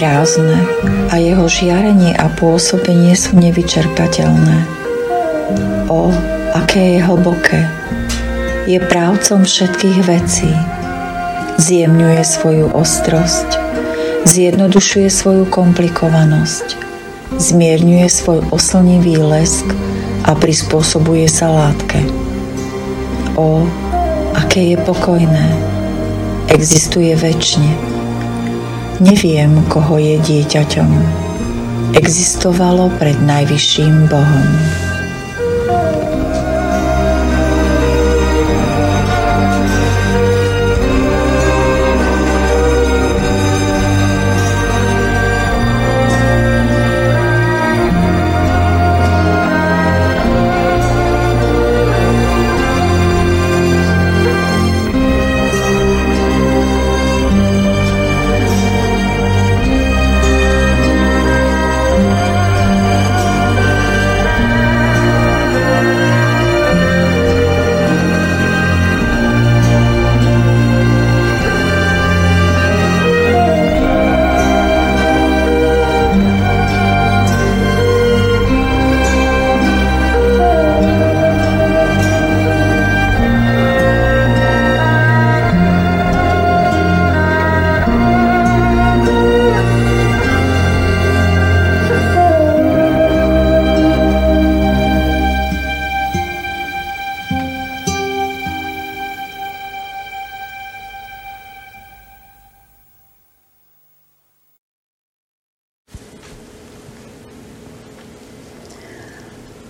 Prázdne a jeho žiarenie a pôsobenie sú nevyčerpateľné. O, aké je hlboké. Je právcom všetkých vecí. Zjemňuje svoju ostrosť, zjednodušuje svoju komplikovanosť, zmierňuje svoj oslnivý lesk a prispôsobuje sa látke. O, aké je pokojné. Existuje väčšine. Neviem, koho je dieťaťom. Existovalo pred najvyšším Bohom.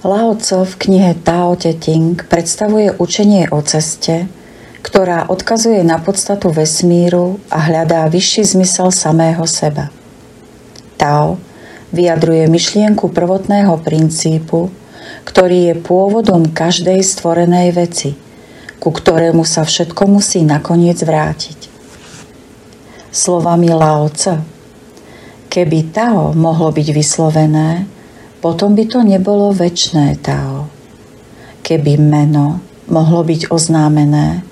Lao Tzu v knihe Tao Te Ting predstavuje učenie o ceste, ktorá odkazuje na podstatu vesmíru a hľadá vyšší zmysel samého seba. Tao vyjadruje myšlienku prvotného princípu, ktorý je pôvodom každej stvorenej veci, ku ktorému sa všetko musí nakoniec vrátiť. Slovami Lao Tzu, keby Tao mohlo byť vyslovené, potom by to nebolo väčné Tao. Keby meno mohlo byť oznámené,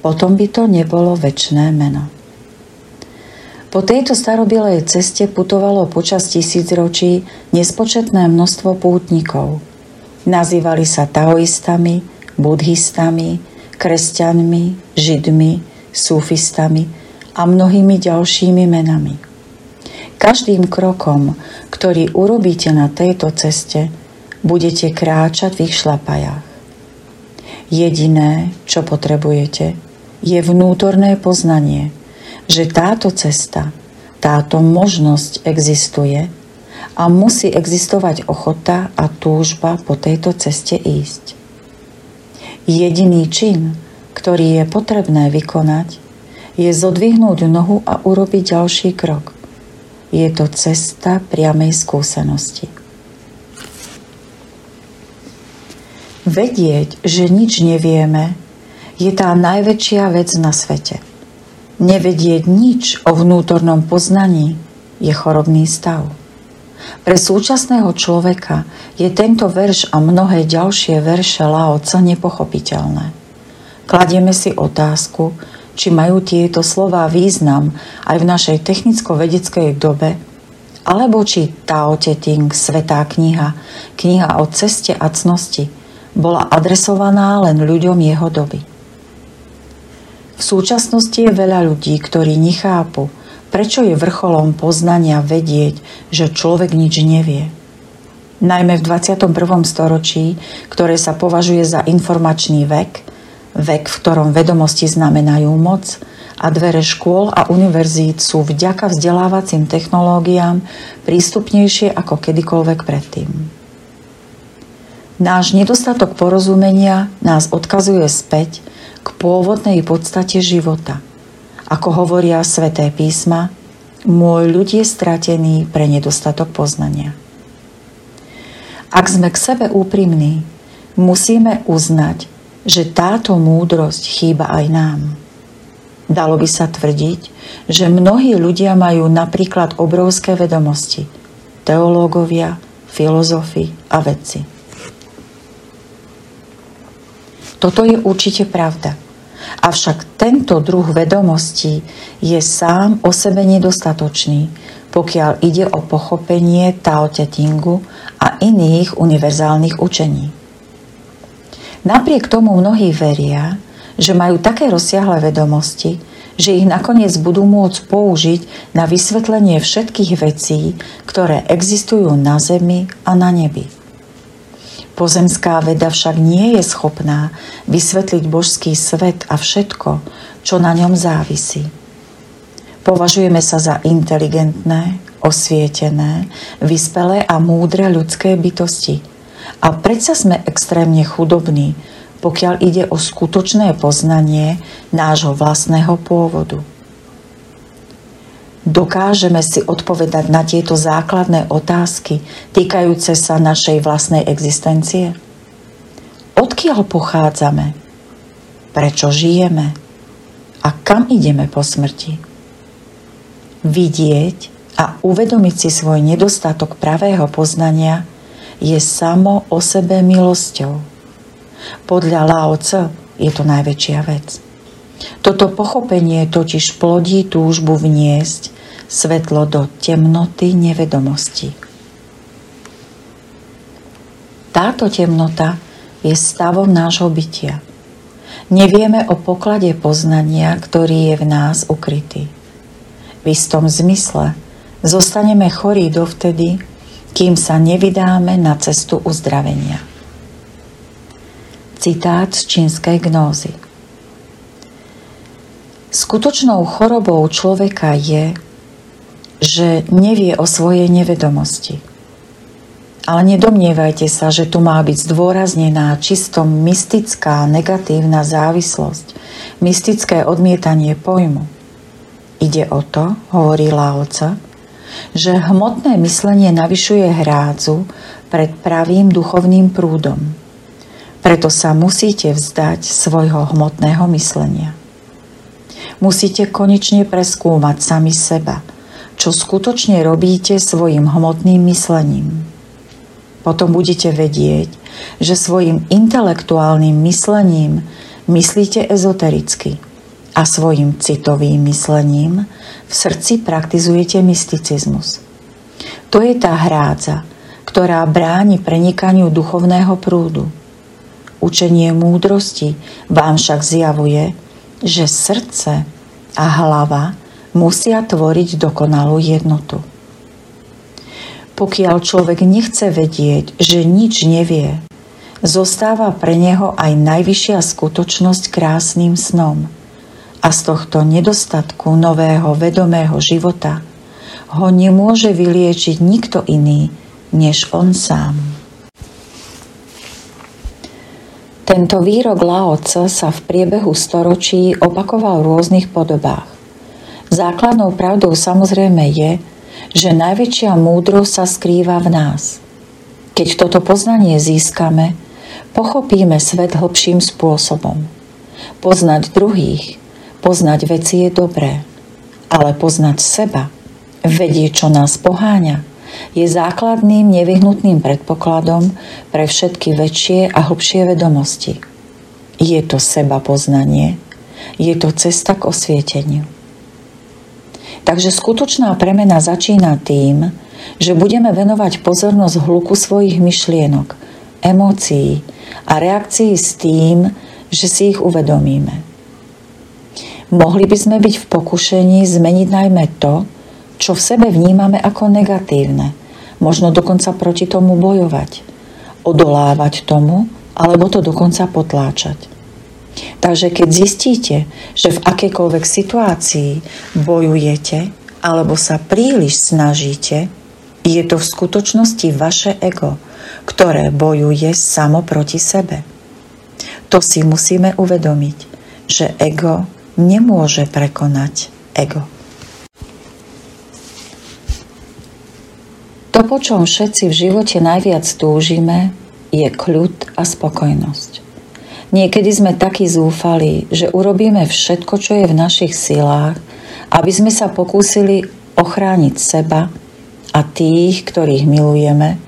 potom by to nebolo väčné meno. Po tejto starobilej ceste putovalo počas tisícročí nespočetné množstvo pútnikov. Nazývali sa taoistami, buddhistami, kresťanmi, židmi, sufistami a mnohými ďalšími menami. Každým krokom, ktorý urobíte na tejto ceste, budete kráčať v ich šlapajách. Jediné, čo potrebujete, je vnútorné poznanie, že táto cesta, táto možnosť existuje a musí existovať ochota a túžba po tejto ceste ísť. Jediný čin, ktorý je potrebné vykonať, je zodvihnúť nohu a urobiť ďalší krok. Je to cesta priamej skúsenosti. Vedieť, že nič nevieme, je tá najväčšia vec na svete. Nevedieť nič o vnútornom poznaní je chorobný stav. Pre súčasného človeka je tento verš a mnohé ďalšie verše Lao Tse nepochopiteľné. Kladieme si otázku, či majú tieto slová význam aj v našej technicko-vedeckej dobe, alebo či Tao Te Ting, svetá kniha, kniha o ceste a cnosti, bola adresovaná len ľuďom jeho doby. V súčasnosti je veľa ľudí, ktorí nechápu, prečo je vrcholom poznania vedieť, že človek nič nevie. Najmä v 21. storočí, ktoré sa považuje za informačný vek, vek, v ktorom vedomosti znamenajú moc a dvere škôl a univerzít sú vďaka vzdelávacím technológiám prístupnejšie ako kedykoľvek predtým. Náš nedostatok porozumenia nás odkazuje späť k pôvodnej podstate života. Ako hovoria sveté písma, môj ľud je stratený pre nedostatok poznania. Ak sme k sebe úprimní, musíme uznať, že táto múdrosť chýba aj nám. Dalo by sa tvrdiť, že mnohí ľudia majú napríklad obrovské vedomosti, teológovia, filozofi a vedci. Toto je určite pravda. Avšak tento druh vedomostí je sám o sebe nedostatočný, pokiaľ ide o pochopenie Tao Te Chingu a iných univerzálnych učení. Napriek tomu mnohí veria, že majú také rozsiahle vedomosti, že ich nakoniec budú môcť použiť na vysvetlenie všetkých vecí, ktoré existujú na Zemi a na nebi. Pozemská veda však nie je schopná vysvetliť božský svet a všetko, čo na ňom závisí. Považujeme sa za inteligentné, osvietené, vyspelé a múdre ľudské bytosti. A predsa sme extrémne chudobní, pokiaľ ide o skutočné poznanie nášho vlastného pôvodu. Dokážeme si odpovedať na tieto základné otázky týkajúce sa našej vlastnej existencie? Odkiaľ pochádzame? Prečo žijeme? A kam ideme po smrti? vidieť a uvedomiť si svoj nedostatok pravého poznania je samo o sebe milosťou. Podľa Lao je to najväčšia vec. Toto pochopenie totiž plodí túžbu vniesť svetlo do temnoty nevedomosti. Táto temnota je stavom nášho bytia. Nevieme o poklade poznania, ktorý je v nás ukrytý v istom zmysle zostaneme chorí dovtedy, kým sa nevydáme na cestu uzdravenia. Citát z čínskej gnózy. Skutočnou chorobou človeka je, že nevie o svojej nevedomosti. Ale nedomnievajte sa, že tu má byť zdôraznená čisto mystická negatívna závislosť, mystické odmietanie pojmu. Ide o to, hovorí Laoca, že hmotné myslenie navyšuje hrádzu pred pravým duchovným prúdom. Preto sa musíte vzdať svojho hmotného myslenia. Musíte konečne preskúmať sami seba, čo skutočne robíte svojim hmotným myslením. Potom budete vedieť, že svojim intelektuálnym myslením myslíte ezotericky – a svojim citovým myslením v srdci praktizujete mysticizmus. To je tá hrádza, ktorá bráni prenikaniu duchovného prúdu. Učenie múdrosti vám však zjavuje, že srdce a hlava musia tvoriť dokonalú jednotu. Pokiaľ človek nechce vedieť, že nič nevie, zostáva pre neho aj najvyššia skutočnosť krásnym snom – a z tohto nedostatku nového vedomého života ho nemôže vyliečiť nikto iný, než on sám. Tento výrok Lao sa v priebehu storočí opakoval v rôznych podobách. Základnou pravdou samozrejme je, že najväčšia múdrosť sa skrýva v nás. Keď toto poznanie získame, pochopíme svet hlbším spôsobom. Poznať druhých Poznať veci je dobré, ale poznať seba, vedieť, čo nás poháňa, je základným nevyhnutným predpokladom pre všetky väčšie a hlbšie vedomosti. Je to seba poznanie, je to cesta k osvieteniu. Takže skutočná premena začína tým, že budeme venovať pozornosť hluku svojich myšlienok, emócií a reakcií s tým, že si ich uvedomíme. Mohli by sme byť v pokušení zmeniť najmä to, čo v sebe vnímame ako negatívne, možno dokonca proti tomu bojovať, odolávať tomu, alebo to dokonca potláčať. Takže keď zistíte, že v akejkoľvek situácii bojujete alebo sa príliš snažíte, je to v skutočnosti vaše ego, ktoré bojuje samo proti sebe. To si musíme uvedomiť, že ego nemôže prekonať ego. To, po čom všetci v živote najviac túžime, je kľud a spokojnosť. Niekedy sme takí zúfali, že urobíme všetko, čo je v našich silách, aby sme sa pokúsili ochrániť seba a tých, ktorých milujeme,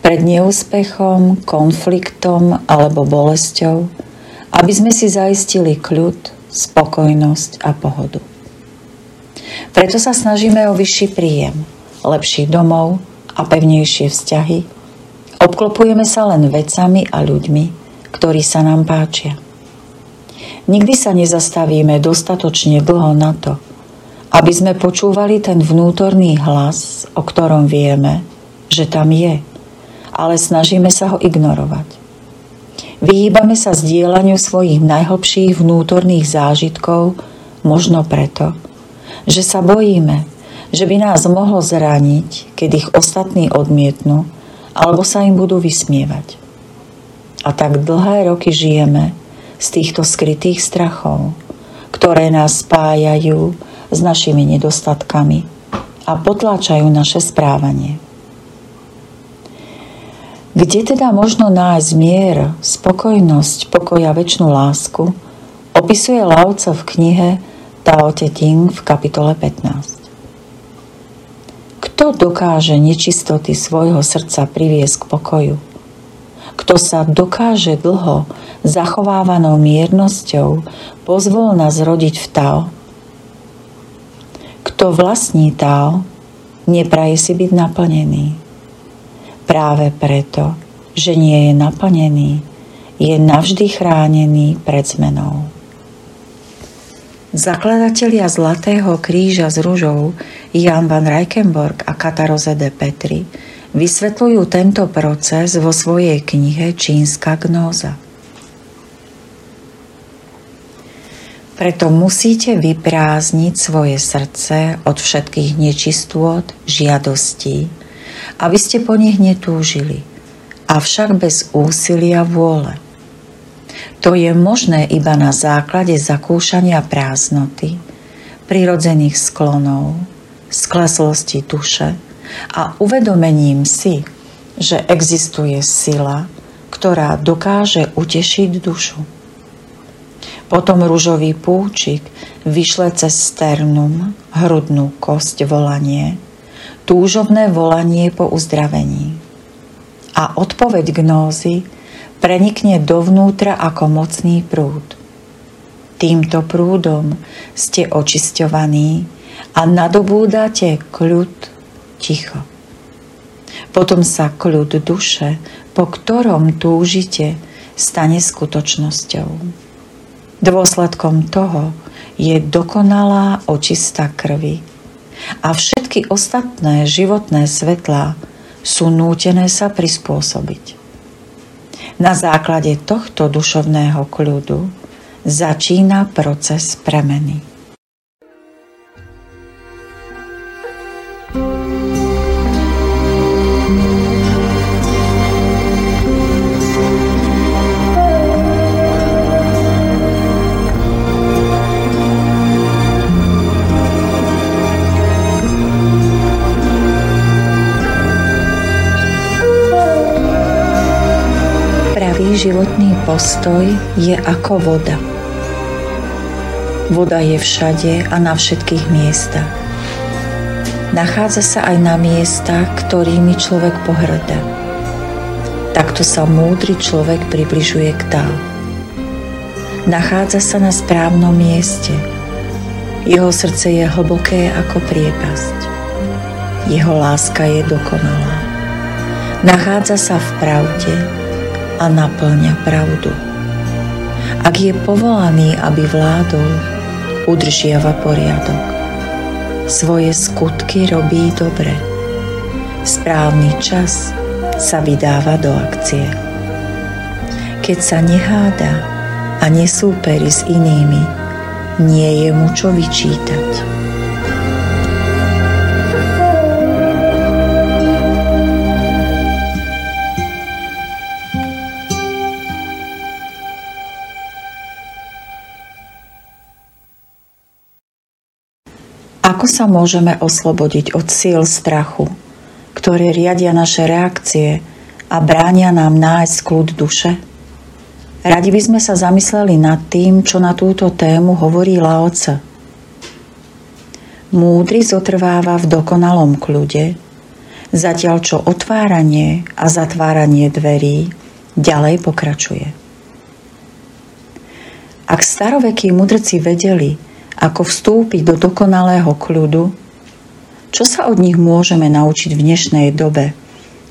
pred neúspechom, konfliktom alebo bolesťou, aby sme si zaistili kľud, spokojnosť a pohodu. Preto sa snažíme o vyšší príjem, lepší domov a pevnejšie vzťahy. Obklopujeme sa len vecami a ľuďmi, ktorí sa nám páčia. Nikdy sa nezastavíme dostatočne dlho na to, aby sme počúvali ten vnútorný hlas, o ktorom vieme, že tam je, ale snažíme sa ho ignorovať. Vyhýbame sa zdieľaniu svojich najhlbších vnútorných zážitkov, možno preto, že sa bojíme, že by nás mohlo zraniť, keď ich ostatní odmietnú, alebo sa im budú vysmievať. A tak dlhé roky žijeme z týchto skrytých strachov, ktoré nás spájajú s našimi nedostatkami a potláčajú naše správanie. Kde teda možno nájsť mier, spokojnosť, pokoj a väčšinu lásku, opisuje Laoca v knihe Tao Te Ting v kapitole 15. Kto dokáže nečistoty svojho srdca priviesť k pokoju? Kto sa dokáže dlho zachovávanou miernosťou pozvolna zrodiť v Tao? Kto vlastní Tao, nepraje si byť naplnený práve preto, že nie je naplnený, je navždy chránený pred zmenou. Zakladatelia Zlatého kríža s ružou Jan van Reichenborg a Kataroze de Petri vysvetľujú tento proces vo svojej knihe Čínska gnóza. Preto musíte vyprázdniť svoje srdce od všetkých nečistôt, žiadostí, aby ste po nich netúžili, avšak bez úsilia vôle. To je možné iba na základe zakúšania prázdnoty, prirodzených sklonov, skleslosti duše a uvedomením si, že existuje sila, ktorá dokáže utešiť dušu. Potom ružový púčik vyšle cez sternum, hrudnú kosť volanie – túžobné volanie po uzdravení. A odpoveď gnózy prenikne dovnútra ako mocný prúd. Týmto prúdom ste očisťovaní a nadobúdate kľud ticho. Potom sa kľud duše, po ktorom túžite, stane skutočnosťou. Dôsledkom toho je dokonalá očista krvi, a všetky ostatné životné svetlá sú nútené sa prispôsobiť. Na základe tohto dušovného kľudu začína proces premeny. Životný postoj je ako voda. Voda je všade a na všetkých miestach. Nachádza sa aj na miestach, ktorými človek pohrda. Takto sa múdry človek približuje k Tao. Nachádza sa na správnom mieste. Jeho srdce je hlboké ako priepasť. Jeho láska je dokonalá. Nachádza sa v pravde, a naplňa pravdu. Ak je povolaný, aby vládol, udržiava poriadok. Svoje skutky robí dobre. Správny čas sa vydáva do akcie. Keď sa neháda a nesúperi s inými, nie je mu čo vyčítať. Ako sa môžeme oslobodiť od síl strachu, ktoré riadia naše reakcie a bránia nám nájsť kľud duše? Radi by sme sa zamysleli nad tým, čo na túto tému hovorí Laoce. Múdry zotrváva v dokonalom kľude, zatiaľ čo otváranie a zatváranie dverí ďalej pokračuje. Ak starovekí mudrci vedeli, ako vstúpiť do dokonalého kľudu, čo sa od nich môžeme naučiť v dnešnej dobe,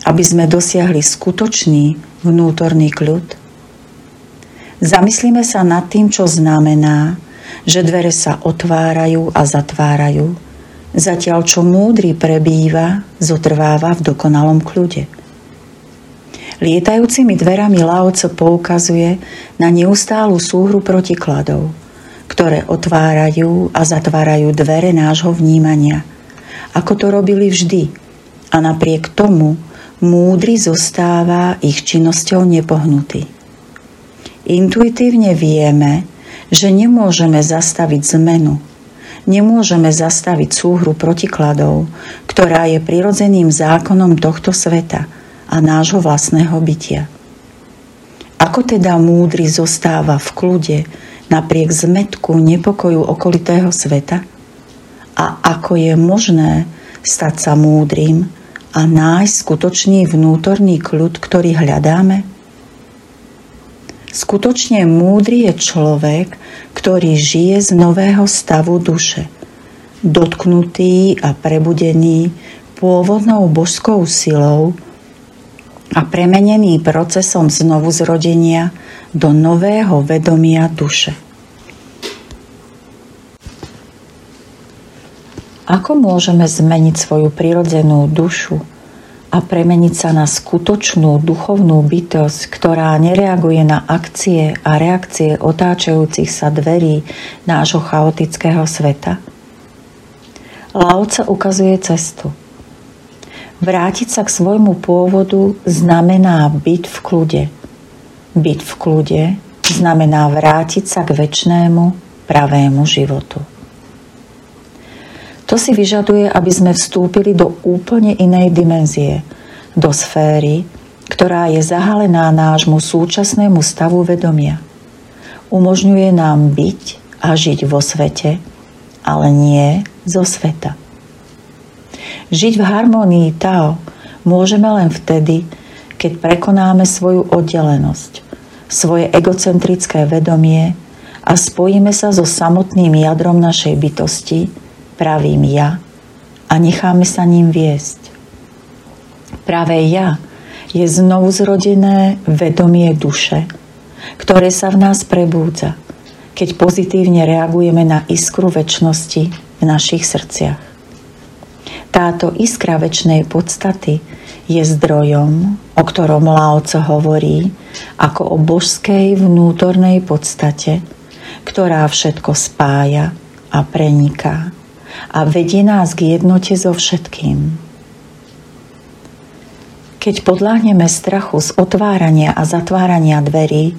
aby sme dosiahli skutočný vnútorný kľud? Zamyslíme sa nad tým, čo znamená, že dvere sa otvárajú a zatvárajú, zatiaľ čo múdry prebýva, zotrváva v dokonalom kľude. Lietajúcimi dverami Laoce poukazuje na neustálu súhru protikladov, ktoré otvárajú a zatvárajú dvere nášho vnímania, ako to robili vždy. A napriek tomu múdry zostáva ich činnosťou nepohnutý. Intuitívne vieme, že nemôžeme zastaviť zmenu, nemôžeme zastaviť súhru protikladov, ktorá je prirodzeným zákonom tohto sveta – a nášho vlastného bytia. Ako teda múdry zostáva v kľude napriek zmetku nepokoju okolitého sveta? A ako je možné stať sa múdrym a nájsť skutočný vnútorný kľud, ktorý hľadáme? Skutočne múdry je človek, ktorý žije z nového stavu duše, dotknutý a prebudený pôvodnou božskou silou, a premenený procesom znovu zrodenia do nového vedomia duše. Ako môžeme zmeniť svoju prirodzenú dušu a premeniť sa na skutočnú duchovnú bytosť, ktorá nereaguje na akcie a reakcie otáčajúcich sa dverí nášho chaotického sveta? Laoca ukazuje cestu – Vrátiť sa k svojmu pôvodu znamená byť v kľude. Byť v kľude znamená vrátiť sa k väčšnému pravému životu. To si vyžaduje, aby sme vstúpili do úplne inej dimenzie, do sféry, ktorá je zahalená nášmu súčasnému stavu vedomia. Umožňuje nám byť a žiť vo svete, ale nie zo sveta. Žiť v harmonii Tao môžeme len vtedy, keď prekonáme svoju oddelenosť, svoje egocentrické vedomie a spojíme sa so samotným jadrom našej bytosti, pravým ja, a necháme sa ním viesť. Pravé ja je znovu zrodené vedomie duše, ktoré sa v nás prebúdza, keď pozitívne reagujeme na iskru väčšnosti v našich srdciach. Táto iskra väčšnej podstaty je zdrojom, o ktorom Laoco hovorí, ako o božskej vnútornej podstate, ktorá všetko spája a preniká a vedie nás k jednote so všetkým. Keď podláhneme strachu z otvárania a zatvárania dverí,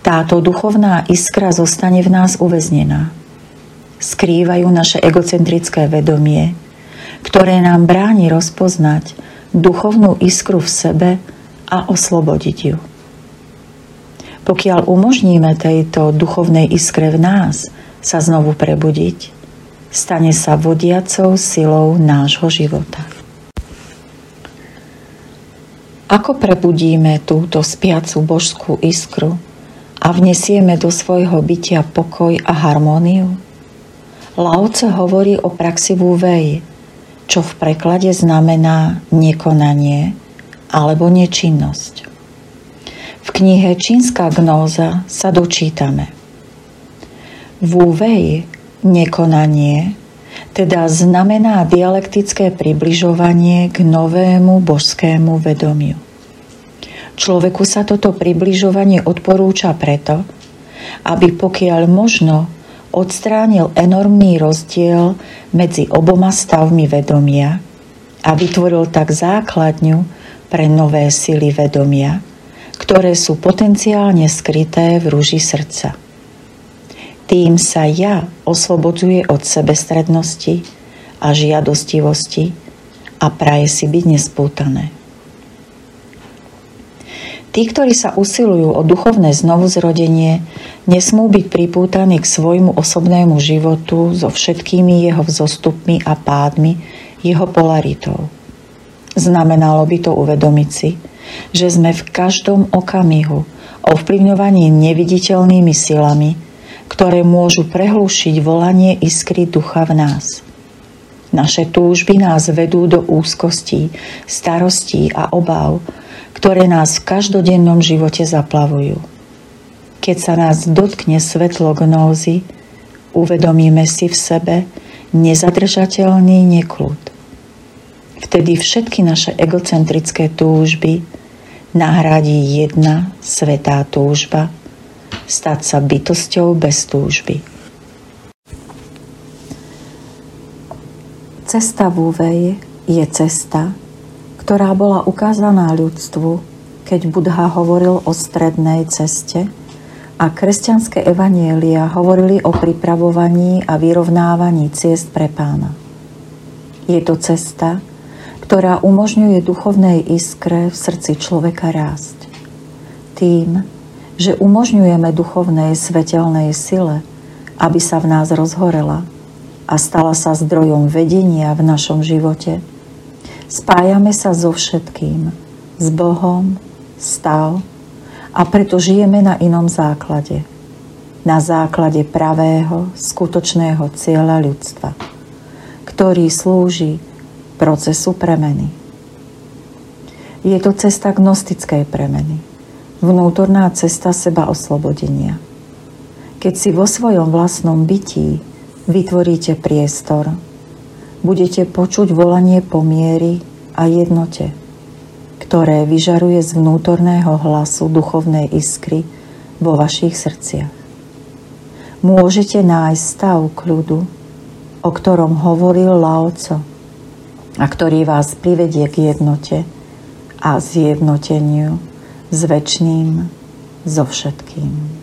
táto duchovná iskra zostane v nás uväznená. Skrývajú naše egocentrické vedomie, ktoré nám bráni rozpoznať duchovnú iskru v sebe a oslobodiť ju. Pokiaľ umožníme tejto duchovnej iskre v nás sa znovu prebudiť, stane sa vodiacou silou nášho života. Ako prebudíme túto spiacu božskú iskru a vnesieme do svojho bytia pokoj a harmóniu? Laoce hovorí o praxi Vuvej, čo v preklade znamená nekonanie alebo nečinnosť. V knihe Čínska gnóza sa dočítame. Wu Wei nekonanie teda znamená dialektické približovanie k novému božskému vedomiu. Človeku sa toto približovanie odporúča preto, aby pokiaľ možno odstránil enormný rozdiel medzi oboma stavmi vedomia a vytvoril tak základňu pre nové sily vedomia, ktoré sú potenciálne skryté v rúži srdca. Tým sa ja oslobodzuje od sebestrednosti a žiadostivosti a praje si byť nespútané. Tí, ktorí sa usilujú o duchovné znovuzrodenie, nesmú byť pripútaní k svojmu osobnému životu so všetkými jeho vzostupmi a pádmi, jeho polaritou. Znamenalo by to uvedomiť si, že sme v každom okamihu ovplyvňovaní neviditeľnými silami, ktoré môžu prehlúšiť volanie iskry ducha v nás. Naše túžby nás vedú do úzkostí, starostí a obav, ktoré nás v každodennom živote zaplavujú. Keď sa nás dotkne svetlo gnózy, uvedomíme si v sebe nezadržateľný neklud. Vtedy všetky naše egocentrické túžby nahradí jedna svetá túžba stať sa bytosťou bez túžby. Cesta v Úvej je cesta, ktorá bola ukázaná ľudstvu, keď Budha hovoril o strednej ceste a kresťanské evanielia hovorili o pripravovaní a vyrovnávaní ciest pre pána. Je to cesta, ktorá umožňuje duchovnej iskre v srdci človeka rásť. Tým, že umožňujeme duchovnej svetelnej sile, aby sa v nás rozhorela – a stala sa zdrojom vedenia v našom živote. Spájame sa so všetkým, s Bohom, stav a preto žijeme na inom základe. Na základe pravého, skutočného cieľa ľudstva, ktorý slúži procesu premeny. Je to cesta gnostickej premeny, vnútorná cesta seba oslobodenia. Keď si vo svojom vlastnom bytí vytvoríte priestor. Budete počuť volanie pomiery a jednote, ktoré vyžaruje z vnútorného hlasu duchovnej iskry vo vašich srdciach. Môžete nájsť stav kľudu, o ktorom hovoril Laoco a ktorý vás privedie k jednote a zjednoteniu s väčšným so všetkým.